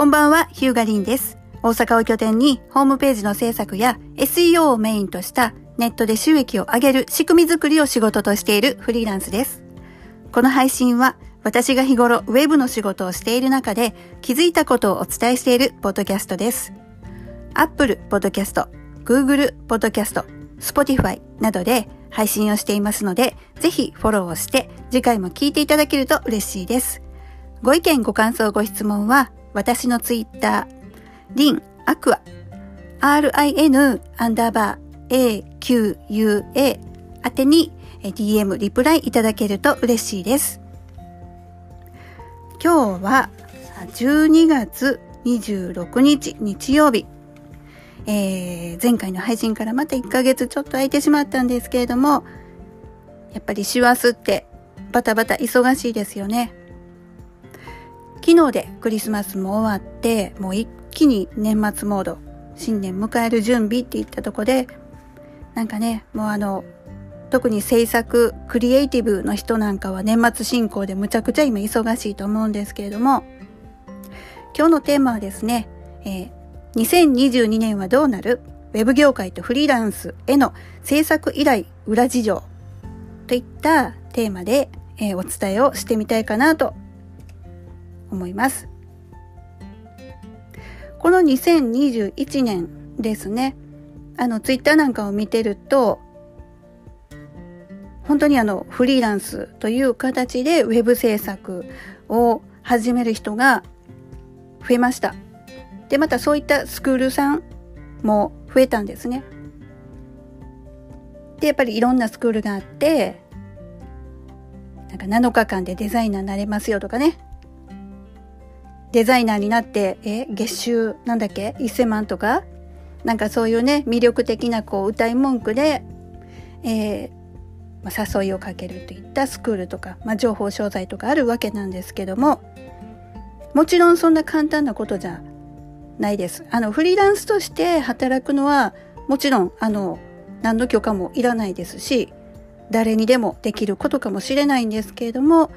こんばんは、ヒューガリンです。大阪を拠点にホームページの制作や SEO をメインとしたネットで収益を上げる仕組み作りを仕事としているフリーランスです。この配信は私が日頃ウェブの仕事をしている中で気づいたことをお伝えしているポッドキャストです。Apple Podcast、Google Podcast、Spotify などで配信をしていますので、ぜひフォローをして次回も聞いていただけると嬉しいです。ご意見、ご感想、ご質問は私のツイッター、リン、アクア、rin アンダーバー aqua 宛てに DM リプライいただけると嬉しいです。今日は12月26日日曜日。えー前回の配信からまた1ヶ月ちょっと空いてしまったんですけれども、やっぱり師走ってバタバタ忙しいですよね。昨日でクリスマスも終わって、もう一気に年末モード、新年迎える準備っていったとこで、なんかね、もうあの、特に制作、クリエイティブの人なんかは年末進行でむちゃくちゃ今忙しいと思うんですけれども、今日のテーマはですね、えー2022年はどうなる？ウェブ業界とフリーランスへの制作依頼裏事情といったテーマで、えーお伝えをしてみたいかなと思います。この2021年ですね、あのツイッターなんかを見てると、本当にあのフリーランスという形でウェブ制作を始める人が増えました。で、またそういったスクールさんも増えたんですね。で、やっぱりいろんなスクールがあって、なんか7日間でデザイナーになれますよとかね。デザイナーになって、え、月収なんだっけ ?1000 万とか？なんかそういうね、魅力的なこう歌い文句で、えーま、誘いをかけるといったスクールとか、まあ、情報商材とかあるわけなんですけども、もちろんそんな簡単なことじゃないです。あの、フリーランスとして働くのは、もちろん、あの、何の許可もいらないですし、誰にでもできることかもしれないんですけれども、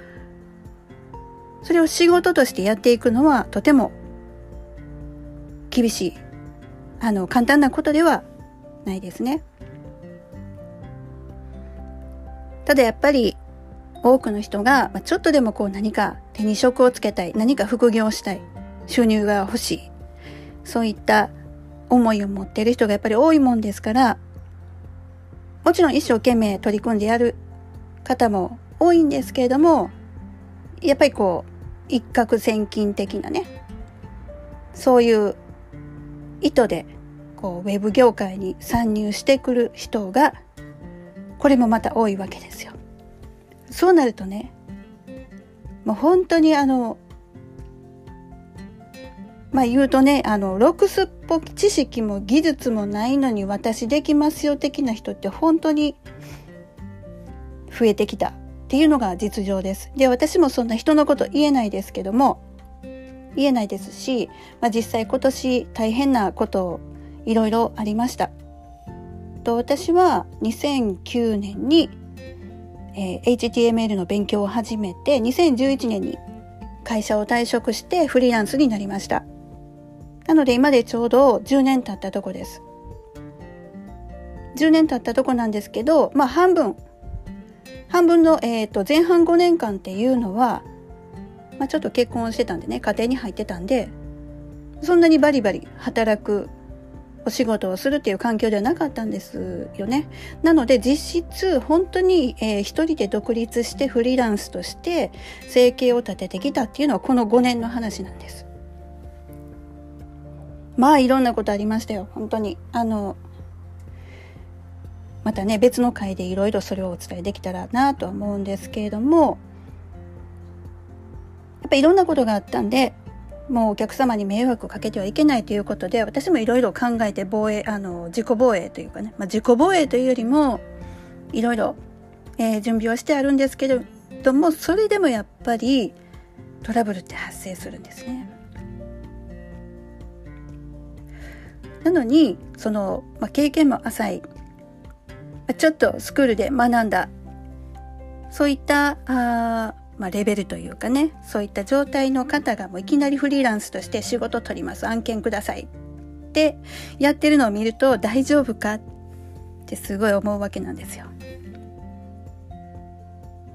それを仕事としてやっていくのはとても厳しい。あの、簡単なことではないですね。ただやっぱり多くの人がちょっとでもこう何か手に職をつけたい、何か副業をしたい、収入が欲しい、そういった思いを持っている人がやっぱり多いもんですから、もちろん一生懸命取り組んでやる方も多いんですけれども、やっぱりこう、一攫千金的なね、そういう意図で、こう、ウェブ業界に参入してくる人が、これもまた多いわけですよ。そうなるとね、もう本当にあの、まあ言うとね、あの、ロクスっぽ知識も技術もないのに私できますよ的な人って本当に増えてきたっていうのが実情です。で、私もそんな人のこと言えないですけども、言えないですし、まあ実際今年大変なこといろいろありました。と私は2009年に、えー HTML の勉強を始めて2011年に会社を退職してフリーランスになりました。なので今でちょうど10年経ったとこです。10年経ったとこなんですけど、まあ半分、半分の、えー、と前半5年間っていうのは、まあ、ちょっと結婚してたんでね、家庭に入ってたんで、そんなにバリバリ働くお仕事をするっていう環境ではなかったんですよね。なので実質本当に、えー一人で独立してフリーランスとして生計を立ててきたっていうのはこの5年の話なんです。まあいろんなことありましたよ。本当に。あの、またね、別の回でいろいろそれをお伝えできたらなと思うんですけれども、やっぱいろんなことがあったんで、もうお客様に迷惑をかけてはいけないということで、私もいろいろ考えて防衛、あの、自己防衛というかね、まあ、自己防衛というよりも、いろいろ、準備をしてあるんですけれども、それでもやっぱりトラブルって発生するんですね。なのに、その、まあ、経験も浅い、ちょっとスクールで学んだ、そういった、あまあ、レベルというかね、そういった状態の方がもういきなりフリーランスとして仕事取ります、案件ください。ってやってるのを見ると大丈夫かってすごい思うわけなんですよ。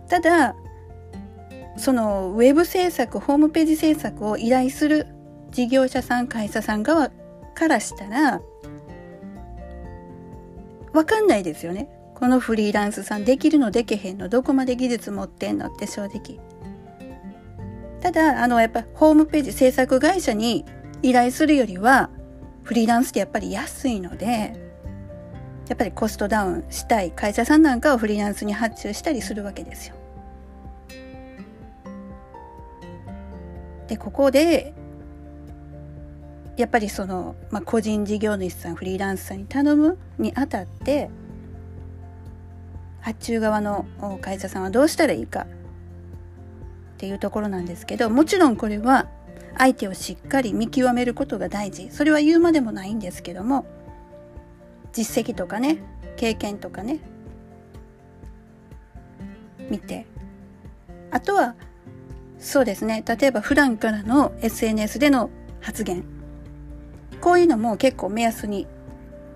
ただ、そのウェブ制作、ホームページ制作を依頼する事業者さん、会社さん側からしたら、わかんないですよね。このフリーランスさんできるのできへんのどこまで技術持ってんのって正直。ただ、あの、やっぱホームページ制作会社に依頼するよりは、フリーランスってやっぱり安いので、やっぱりコストダウンしたい会社さんなんかをフリーランスに発注したりするわけですよ。で、ここで、やっぱりその、まあ、個人事業主さん、フリーランスさんに頼むにあたって、発注側の会社さんはどうしたらいいかっていうところなんですけどもちろんこれは相手をしっかり見極めることが大事。それは言うまでもないんですけども実績とかね経験とかね見てあとはそうですね例えば普段からの SNS での発言。こういうのも結構目安に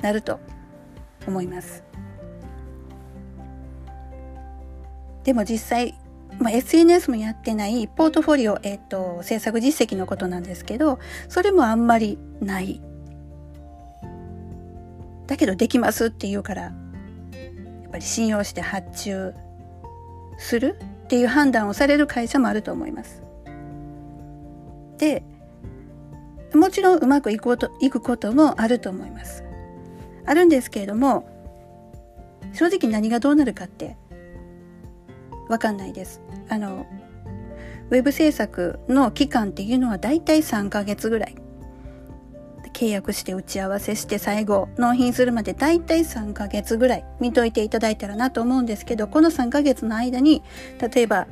なると思います。でも実際、まあ、SNS もやってないポートフォリオ、えっ、と、制作実績のことなんですけど、それもあんまりない。だけどできますって言うから、やっぱり信用して発注するっていう判断をされる会社もあると思います。で、もちろんうまくいくこと、いくこともあると思います。あるんですけれども、正直何がどうなるかってわかんないです。あの、ウェブ制作の期間っていうのはだいたい3ヶ月ぐらい。契約して打ち合わせして最後納品するまでだいたい3ヶ月ぐらい見といていただいたらなと思うんですけど、この3ヶ月の間に、例えば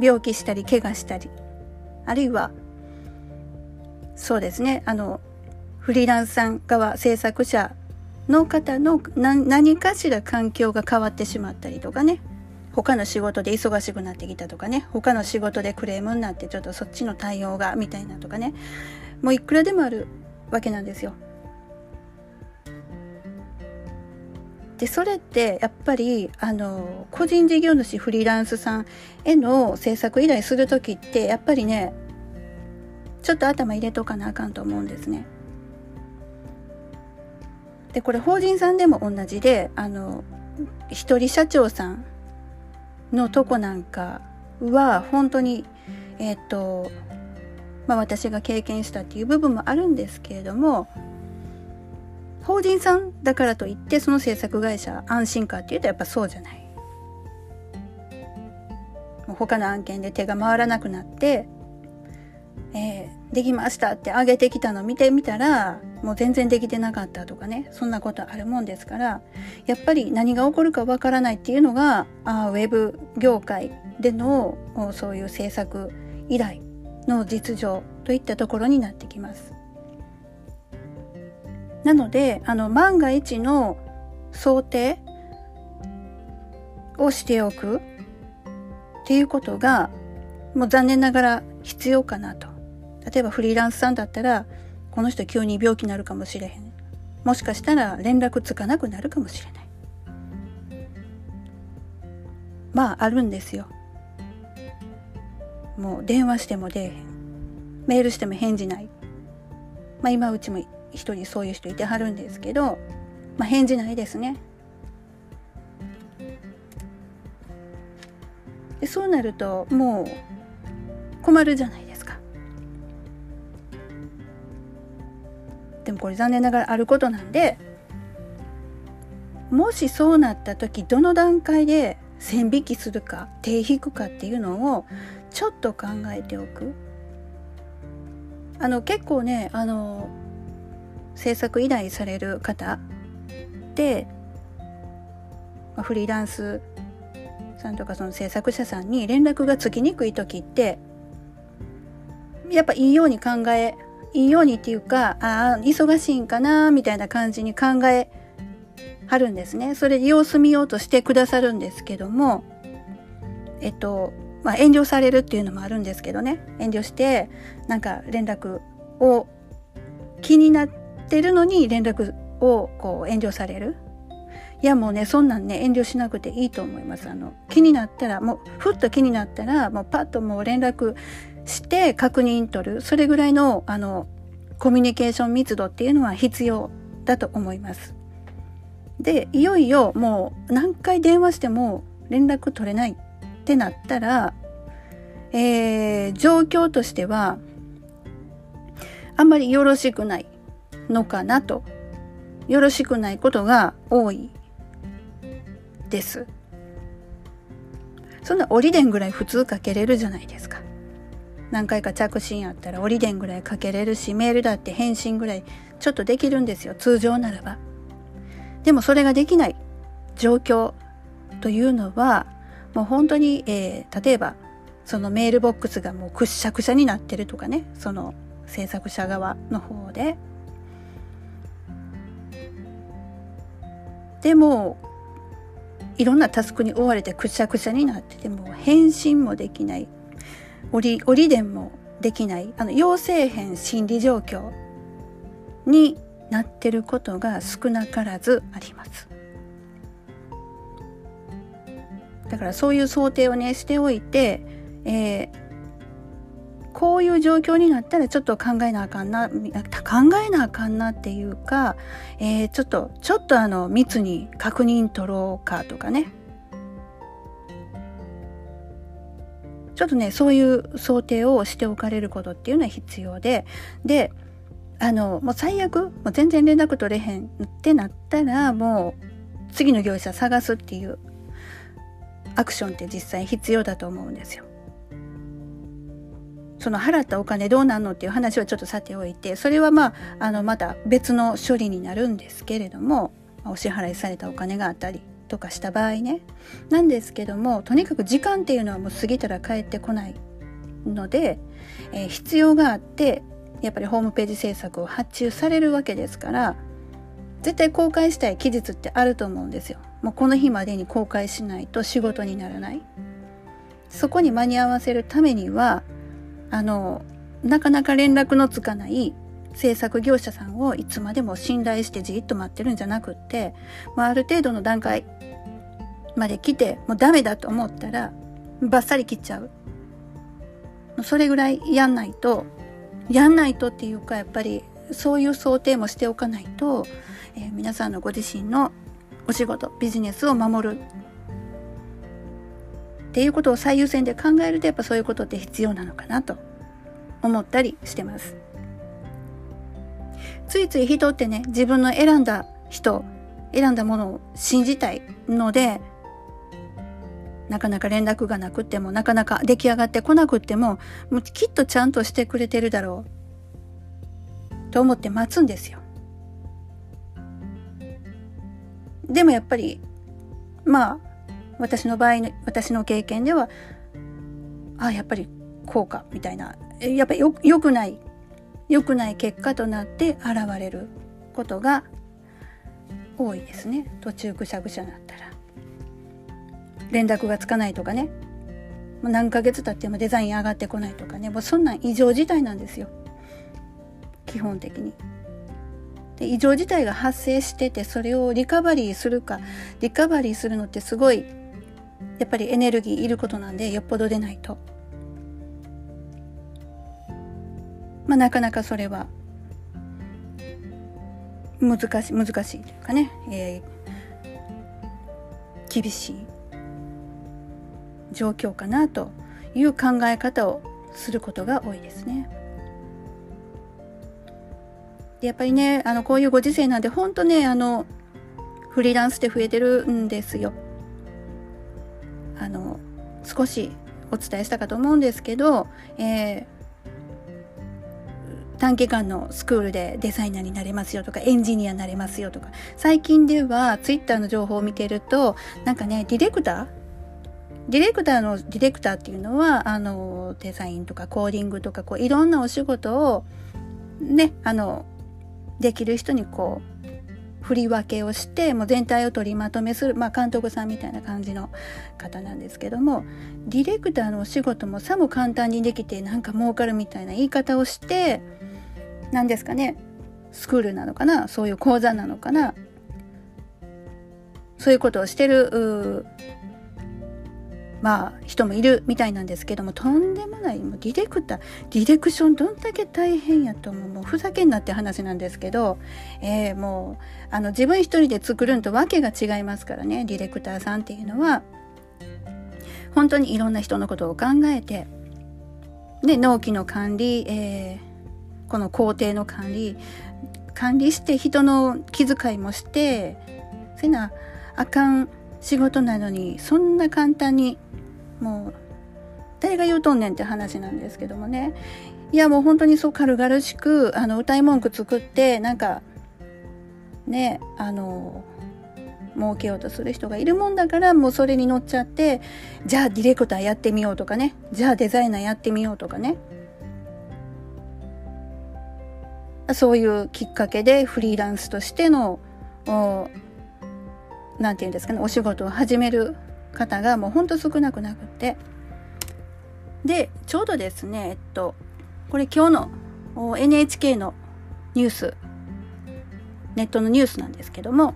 病気したり怪我したり、あるいは、そうですね、あの、フリーランスさん側、制作者の方の何かしら環境が変わってしまったりとかね、他の仕事で忙しくなってきたとかね。他の仕事でクレームになってちょっとそっちの対応がみたいなとかね。もういくらでもあるわけなんですよ。でそれってやっぱりあの個人事業主フリーランスさんへの制作依頼する時ってやっぱりねちょっと頭入れとかなあかんと思うんですね。でこれ法人さんでも同じであの一人社長さんのとこなんかは本当にえっ、とまあ私が経験したっていう部分もあるんですけれども法人さんだからといってその制作会社安心かっていうとやっぱそうじゃない。他の案件で手が回らなくなって、えー、できましたって上げてきたの見てみたらもう全然できてなかったとかねそんなことあるもんですからやっぱり何が起こるかわからないっていうのがあウェブ業界でのそういう制作依頼の実情といったところになってきます。なのであの万が一の想定をしておくっていうことがもう残念ながら必要かなと。例えばフリーランスさんだったらこの人急に病気になるかもしれへん。もしかしたら連絡つかなくなるかもしれない。まああるんですよ。もう電話しても出えへん。メールしても返事ない。まあ今うちも一人そういう人いてはるんですけどまあ返事ないですね。でそうなるともう困るじゃないですか。これ残念ながらあることなんでもしそうなった時どの段階で線引きするか手引くかっていうのをちょっと考えておく。あの結構ねあの制作依頼される方で、ま、フリーランスさんとかその制作者さんに連絡がつきにくい時ってやっぱいいように考えいいようにっていうか、ああ、忙しいんかな、みたいな感じに考えはるんですね。それ様子見ようとしてくださるんですけども、えっと、まあ、遠慮されるっていうのもあるんですけどね。遠慮してなんか連絡を気になってるのに連絡をこう遠慮される。いやもうねそんなんね遠慮しなくていいと思います。あの気になったらもうふっと気になったらもうパッともう連絡して確認取るそれぐらいのあのコミュニケーション密度っていうのは必要だと思いますでいよいよもう何回電話しても連絡取れないってなったら、えー、状況としてはあんまりよろしくないのかなとよろしくないことが多いです。そんな折り電ぐらい普通かけれるじゃないですか。何回か着信あったら折り電ぐらいかけれるし、メールだって返信ぐらいちょっとできるんですよ。通常ならば。でもそれができない状況というのは、もう本当に、えー、例えば、そのメールボックスがもうくっしゃくしゃになってるとかね、その制作者側の方で。でも、いろんなタスクに追われてくしゃくしゃになってても返信もできない折り折り電もできないあの陽性変心理状況になってることが少なからずあります。だからそういう想定をねしておいて、えー、こういう状況になったらちょっと考えなあかんな考えなあかんなっていうか、えー、ちょっとちょっとあの密に確認取ろうかとかねちょっとねそういう想定をしておかれることっていうのは必要でであのもう最悪もう全然連絡取れへんってなったらもう次の業者探すっていうアクションって実際必要だと思うんですよ。その払ったお金どうなんのっていう話はちょっとさておいてそれはまああのまた別の処理になるんですけれどもお支払いされたお金があったりとかした場合ねなんですけどもとにかく時間っていうのはもう過ぎたら帰ってこないので、えー、必要があってやっぱりホームページ制作を発注されるわけですから絶対公開したい期日ってあると思うんですよ。もうこの日までに公開しないと仕事にならない。そこに間に合わせるためにはあのなかなか連絡のつかない制作業者さんをいつまでも信頼してじっと待ってるんじゃなくって、まあ、ある程度の段階まで来てもうダメだと思ったらバッサリ切っちゃうそれぐらいやんないとやんないとっていうかやっぱりそういう想定もしておかないと、えー、皆さんのご自身のお仕事ビジネスを守るっていうことを最優先で考えるとやっぱそういうことって必要なのかなと思ったりしてます。ついつい人ってね、自分の選んだ人、選んだものを信じたいので、なかなか連絡がなくっても、なかなか出来上がってこなくっても、もうきっとちゃんとしてくれてるだろう。と思って待つんですよ。でもやっぱり、まあ、私の場合私の経験ではあやっぱりこうかみたいなやっぱりよ良くない良くない結果となって現れることが多いですね。途中ぐしゃぐしゃになったら。連絡がつかないとかね。何ヶ月経ってもデザイン上がってこないとかね。もうそんなん異常事態なんですよ。基本的に。で異常事態が発生しててそれをリカバリーするかリカバリーするのってすごいやっぱりエネルギーいることなんでよっぽど出ないと。まあなかなかそれは難しい難しいというかね、えー、厳しい状況かなという考え方をすることが多いですね。やっぱりねあのこういうご時世なんで本当ねあのフリーランスって増えてるんですよ。あの少しお伝えしたかと思うんですけど、えー、短期間のスクールでデザイナーになれますよとかエンジニアになれますよとか。最近ではツイッターの情報を見てるとなんかねディレクター？ディレクターのディレクターっていうのはあのデザインとかコーディングとかこういろんなお仕事をねあのできる人にこう振り分けをしてもう全体を取りまとめする、まあ、監督さんみたいな感じの方なんですけどもディレクターのお仕事もさも簡単にできてなんか儲かるみたいな言い方をして何ですかね。スクールなのかな。そういう講座なのかな。そういうことをしてるまあ人もいるみたいなんですけどもとんでもないもうディレクターディレクションどんだけ大変やと思う。もうふざけんなって話なんですけど、えー、もうあの自分一人で作るんとわけが違いますからね。ディレクターさんっていうのは。本当にいろんな人のことを考えてで納期の管理、えー、この工程の管理管理して人の気遣いもしてせなあかん仕事なのにそんな簡単にもう誰が言うとんねんって話なんですけどもね。いやもう本当にそう軽々しくあの歌い文句作ってなんかねあの儲けようとする人がいるもんだからもうそれに乗っちゃってじゃあディレクターやってみようとかね。じゃあデザイナーやってみようとかね。そういうきっかけでフリーランスとしての何て言うんですかねお仕事を始める方がもうほんと少なくなくて。でちょうどですねえっとこれ今日の NHK のニュースネットのニュースなんですけども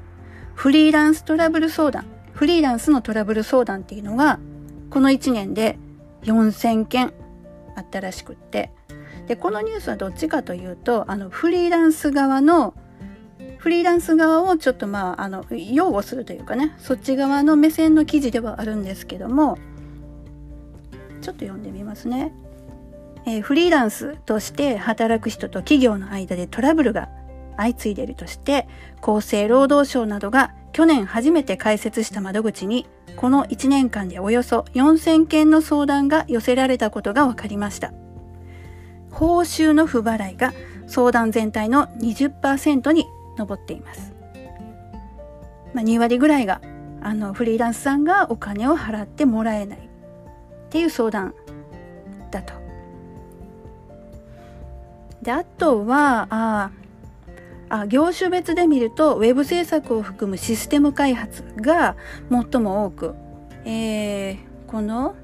フリーランストラブル相談フリーランスのトラブル相談っていうのがこの1年で4000件あったらしくって。でこのニュースはどっちかというとあのフリーランス側のフリーランス側をちょっとまあ、あの、擁護するというかね、そっち側の目線の記事ではあるんですけども、ちょっと読んでみますね。えー、フリーランスとして働く人と企業の間でトラブルが相次いでいるとして、厚生労働省などが去年初めて開設した窓口に、この1年間でおよそ4000件の相談が寄せられたことが分かりました。報酬の不払いが相談全体の20%に上っています。まあ、2割ぐらいがあのフリーランスさんがお金を払ってもらえないっていう相談だと。であとはああ業種別で見るとウェブ制作を含むシステム開発が最も多く、えー、この、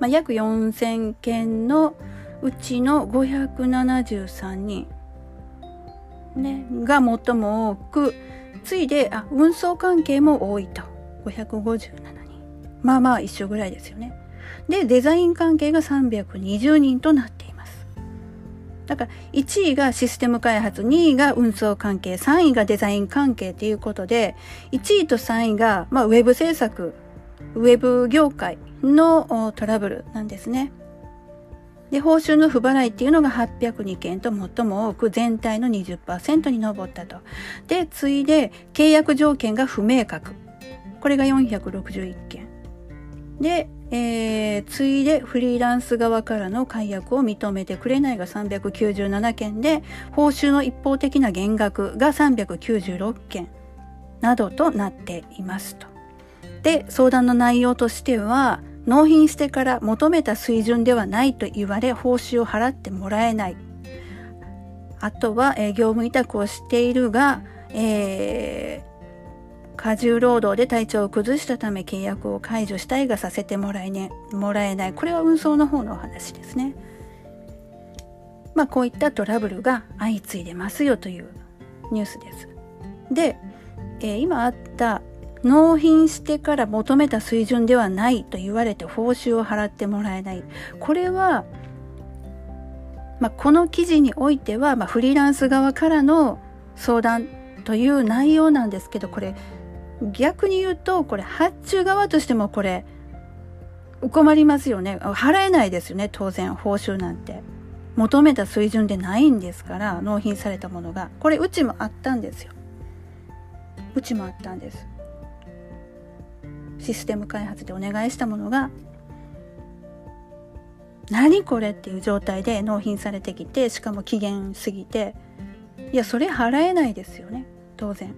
まあ、約4000件のうちの573人。ね、が最も多く次いであ運送関係も多いと。557人。まあまあ一緒ぐらいですよね。でデザイン関係が320人となっています。だから1位がシステム開発2位が運送関係3位がデザイン関係ということで1位と3位が、まあ、ウェブ制作ウェブ業界のトラブルなんですね。で、報酬の不払いっていうのが802件と最も多く全体の20%に上ったと。で、次いで契約条件が不明確。これが461件。で、えー、次いでフリーランス側からの解約を認めてくれないが397件で、報酬の一方的な減額が396件などとなっていますと。で、相談の内容としては、納品してから求めた水準ではないと言われ報酬を払ってもらえない。あとは、え、業務委託をしているが、えー、過重労働で体調を崩したため契約を解除したいがさせてもらえ,、ね、もらえない。これは運送の方のお話ですね。まあこういったトラブルが相次いでますよというニュースです。で、えー、今あった納品してから求めた水準ではないと言われて報酬を払ってもらえない。これは、まあ、この記事においては、まあ、フリーランス側からの相談という内容なんですけど、これ、逆に言うと、これ、発注側としてもこれ、困りますよね。払えないですよね、当然、報酬なんて。求めた水準でないんですから、納品されたものが。これ、うちもあったんですよ。うちもあったんです。システム開発でお願いしたものが何これっていう状態で納品されてきてしかも期限過ぎていやそれ払えないですよね。当然、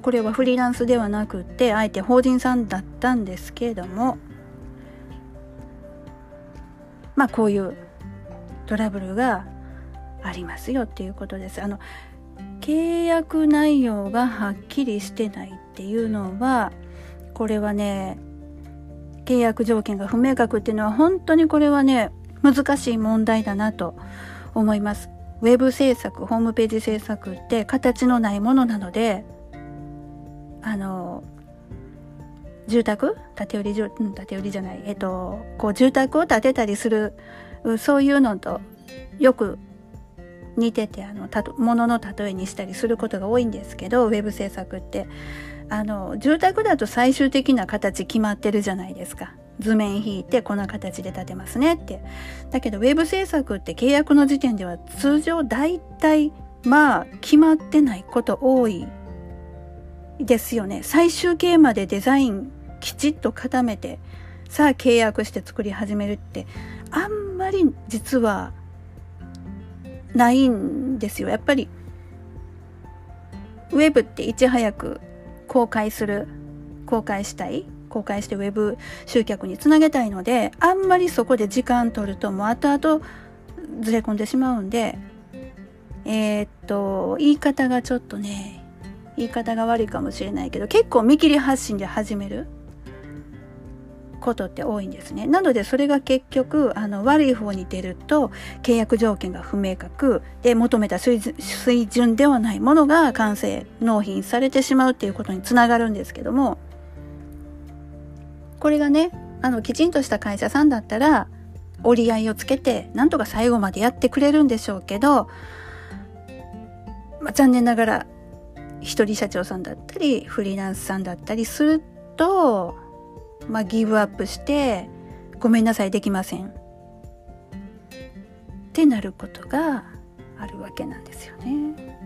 これはフリーランスではなくってあえて法人さんだったんですけれどもまあこういうトラブルがありますよっていうことです。あの契約内容がはっきりしてないっていうのはこれはね契約条件が不明確っていうのは本当にこれはね難しい問題だなと思います。ウェブ制作、ホームページ制作って形のないものなので、あの、住宅建売り、建売りじゃない、えっと、こう住宅を建てたりする、そういうのとよく似てて、あの、たものの例えにしたりすることが多いんですけど、ウェブ制作って。あの、住宅だと最終的な形決まってるじゃないですか。図面引いてこんな形で建てますねって。だけどウェブ制作って契約の時点では通常大体まあ決まってないこと多いですよね。最終形までデザインきちっと固めてさあ契約して作り始めるってあんまり実はないんですよ。やっぱりウェブっていち早く公開する公開したい公開してウェブ集客につなげたいのであんまりそこで時間取るともう後々ずれ込んでしまうんでえー、っと言い方がちょっとね言い方が悪いかもしれないけど結構見切り発信で始める。ことって多いんですね。なのでそれが結局あの悪い方に出ると契約条件が不明確で求めた水準ではないものが完成納品されてしまうっていうことにつながるんですけどもこれがね、あの、きちんとした会社さんだったら、折り合いをつけて、なんとか最後までやってくれるんでしょうけど、まあ、残念ながら、一人社長さんだったり、フリーランスさんだったりすると、まあ、ギブアップして、ごめんなさい、できません。ってなることがあるわけなんですよね。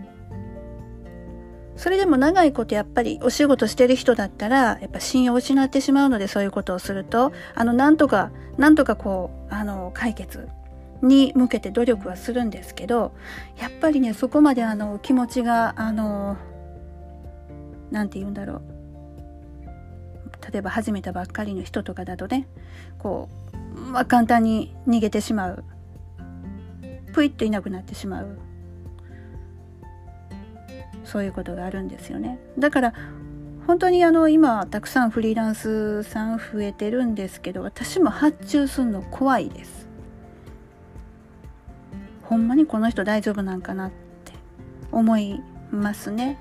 それでも長いことやっぱりお仕事してる人だったら、やっぱ信用を失ってしまうのでそういうことをすると、あの、なんとか、なんとかこう、あの、解決に向けて努力はするんですけど、やっぱりね、そこまであの、気持ちが、あの、なんて言うんだろう。例えば始めたばっかりの人とかだとね、こう、まあ、簡単に逃げてしまう。ぷいっといなくなってしまう。そういうことがあるんですよね。だから本当にあの今たくさんフリーランスさん増えてるんですけど私も発注するの怖いです。ほんまにこの人大丈夫なんかなって思いますね。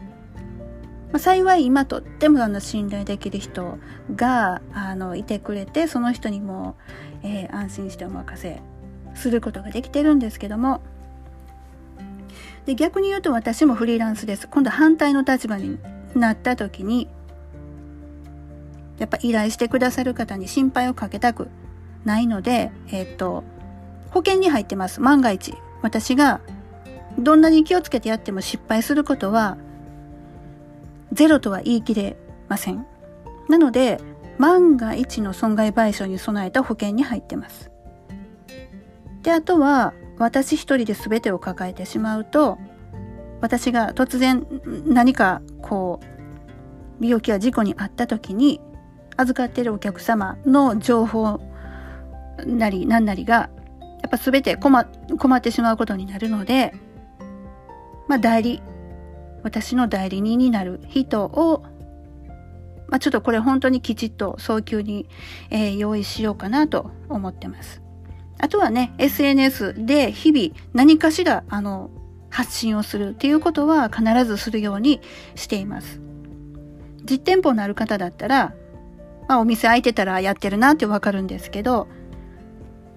まあ、幸い今とってもあの信頼できる人があのいてくれてその人にも、えー、安心してお任せすることができてるんですけども。で逆に言うと私もフリーランスです。今度反対の立場になった時にやっぱ依頼してくださる方に心配をかけたくないので、えっ、と、保険に入ってます。万が一、私がどんなに気をつけてやっても失敗することは、ゼロとは言い切れません。なので、万が一の損害賠償に備えた保険に入ってます。で、あとは、私一人で全てを抱えてしまうと私が突然何かこう病気や事故に遭った時に預かっているお客様の情報なり何なりがやっぱ全て困困ってしまうことになるのでまあ代理私の代理人になる人をまあ、ちょっとこれ本当にきちっと早急に、えー、用意しようかなと思ってます。あとはね、SNS で日々何かしら、あの、発信をするっていうことは必ずするようにしています。実店舗のある方だったら、まあお店開いてたらやってるなってわかるんですけど、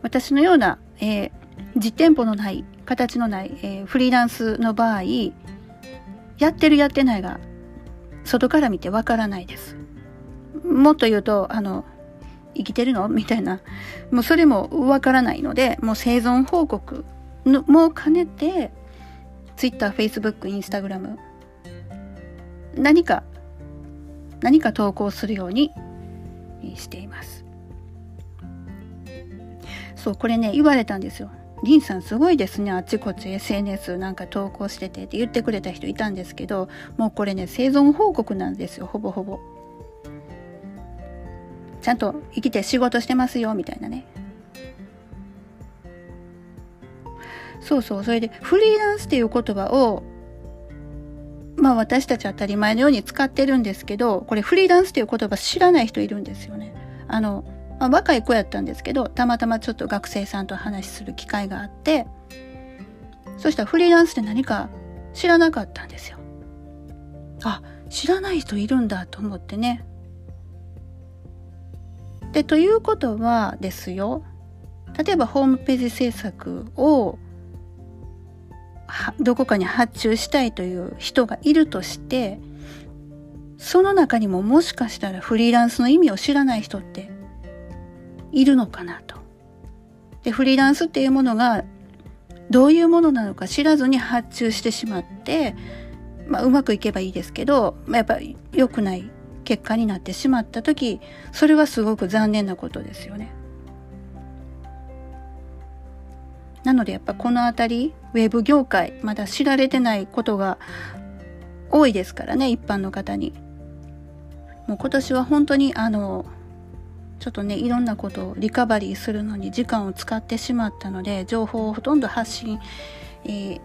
私のような、えー、実店舗のない、形のない、えー、フリーランスの場合、やってるやってないが、外から見てわからないです。もっと言うと、あの、生きてるの？みたいな。もうそれもわからないので、もう生存報告も兼ねて、Twitter、Facebook、Instagram、何か、何か投稿するようにしています。そう、これね、言われたんですよ。リンさんすごいですね。あちこち SNS なんか投稿しててって言ってくれた人いたんですけど、もうこれね、生存報告なんですよ、ほぼほぼ。ちゃんと生きて仕事してますよみたいなねそうそうそれでフリーランスっていう言葉をまあ私たち当たり前のように使ってるんですけど、これフリーランスという言葉知らない人いるんですよね。あの、まあ、若い子やったんですけど、たまたまちょっと学生さんと話する機会があって、そしたらフリーランスって何か知らなかったんですよ。あ、知らない人いるんだと思ってね。で、ということはですよ、例えばホームページ制作をどこかに発注したいという人がいるとしてその中にももしかしたらフリーランスの意味を知らない人っているのかなと。でフリーランスっていうものがどういうものなのか知らずに発注してしまって、まあ、うまくいけばいいですけど、まあ、やっぱり良くない結果になってしまった時それはすごく残念なことですよね。なのでやっぱこの辺りウェブ業界まだ知られてないことが多いですからね一般の方に。もう今年は本当にあのちょっとねいろんなことをリカバリーするのに時間を使ってしまったので情報をほとんど発信、えー、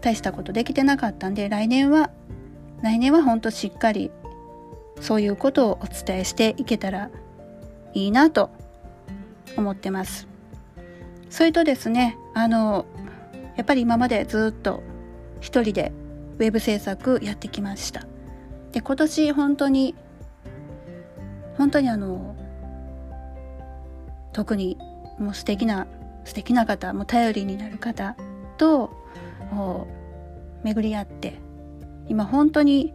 大したことできてなかったんで来年は来年は本当しっかりそういうことをお伝えしていけたらいいなと思ってます。それとですねあのやっぱり今までずっと一人でウェブ制作やってきましたで今年本当に本当にあの特にもう素敵な素敵な方もう頼りになる方と巡り合って今本当に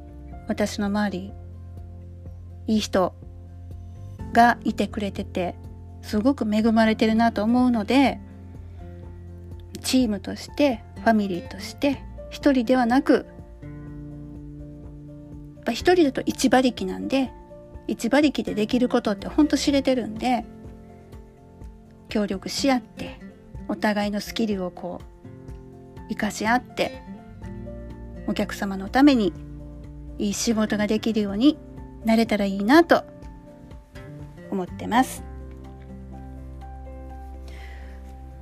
私の周りいい人がいてくれててすごく恵まれてるなと思うのでチームとしてファミリーとして一人ではなく一人だと一馬力なんで一馬力でできることってほんと知れてるんで協力し合ってお互いのスキルをこう生かし合ってお客様のためにいい仕事ができるようになれたらいいなと思ってます。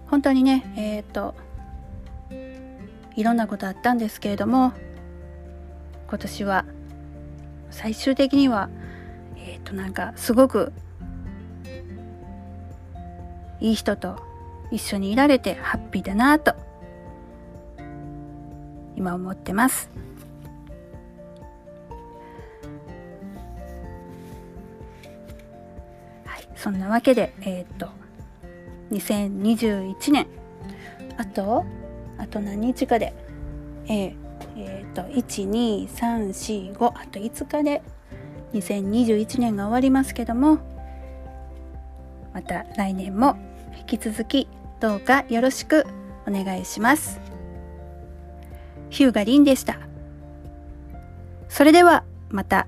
本当にねえっ、ー、といろんなことあったんですけれども今年は最終的にはえっ、ー、となんかすごくいい人と一緒にいられてハッピーだなと今思ってます。はい、そんなわけで、えっ、と、2021年あとあと何日かでえー、えー、と12345あと5日で2021年が終わりますけどもまた来年も引き続きどうかよろしくお願いします。ヒューガリンでした。それではまた。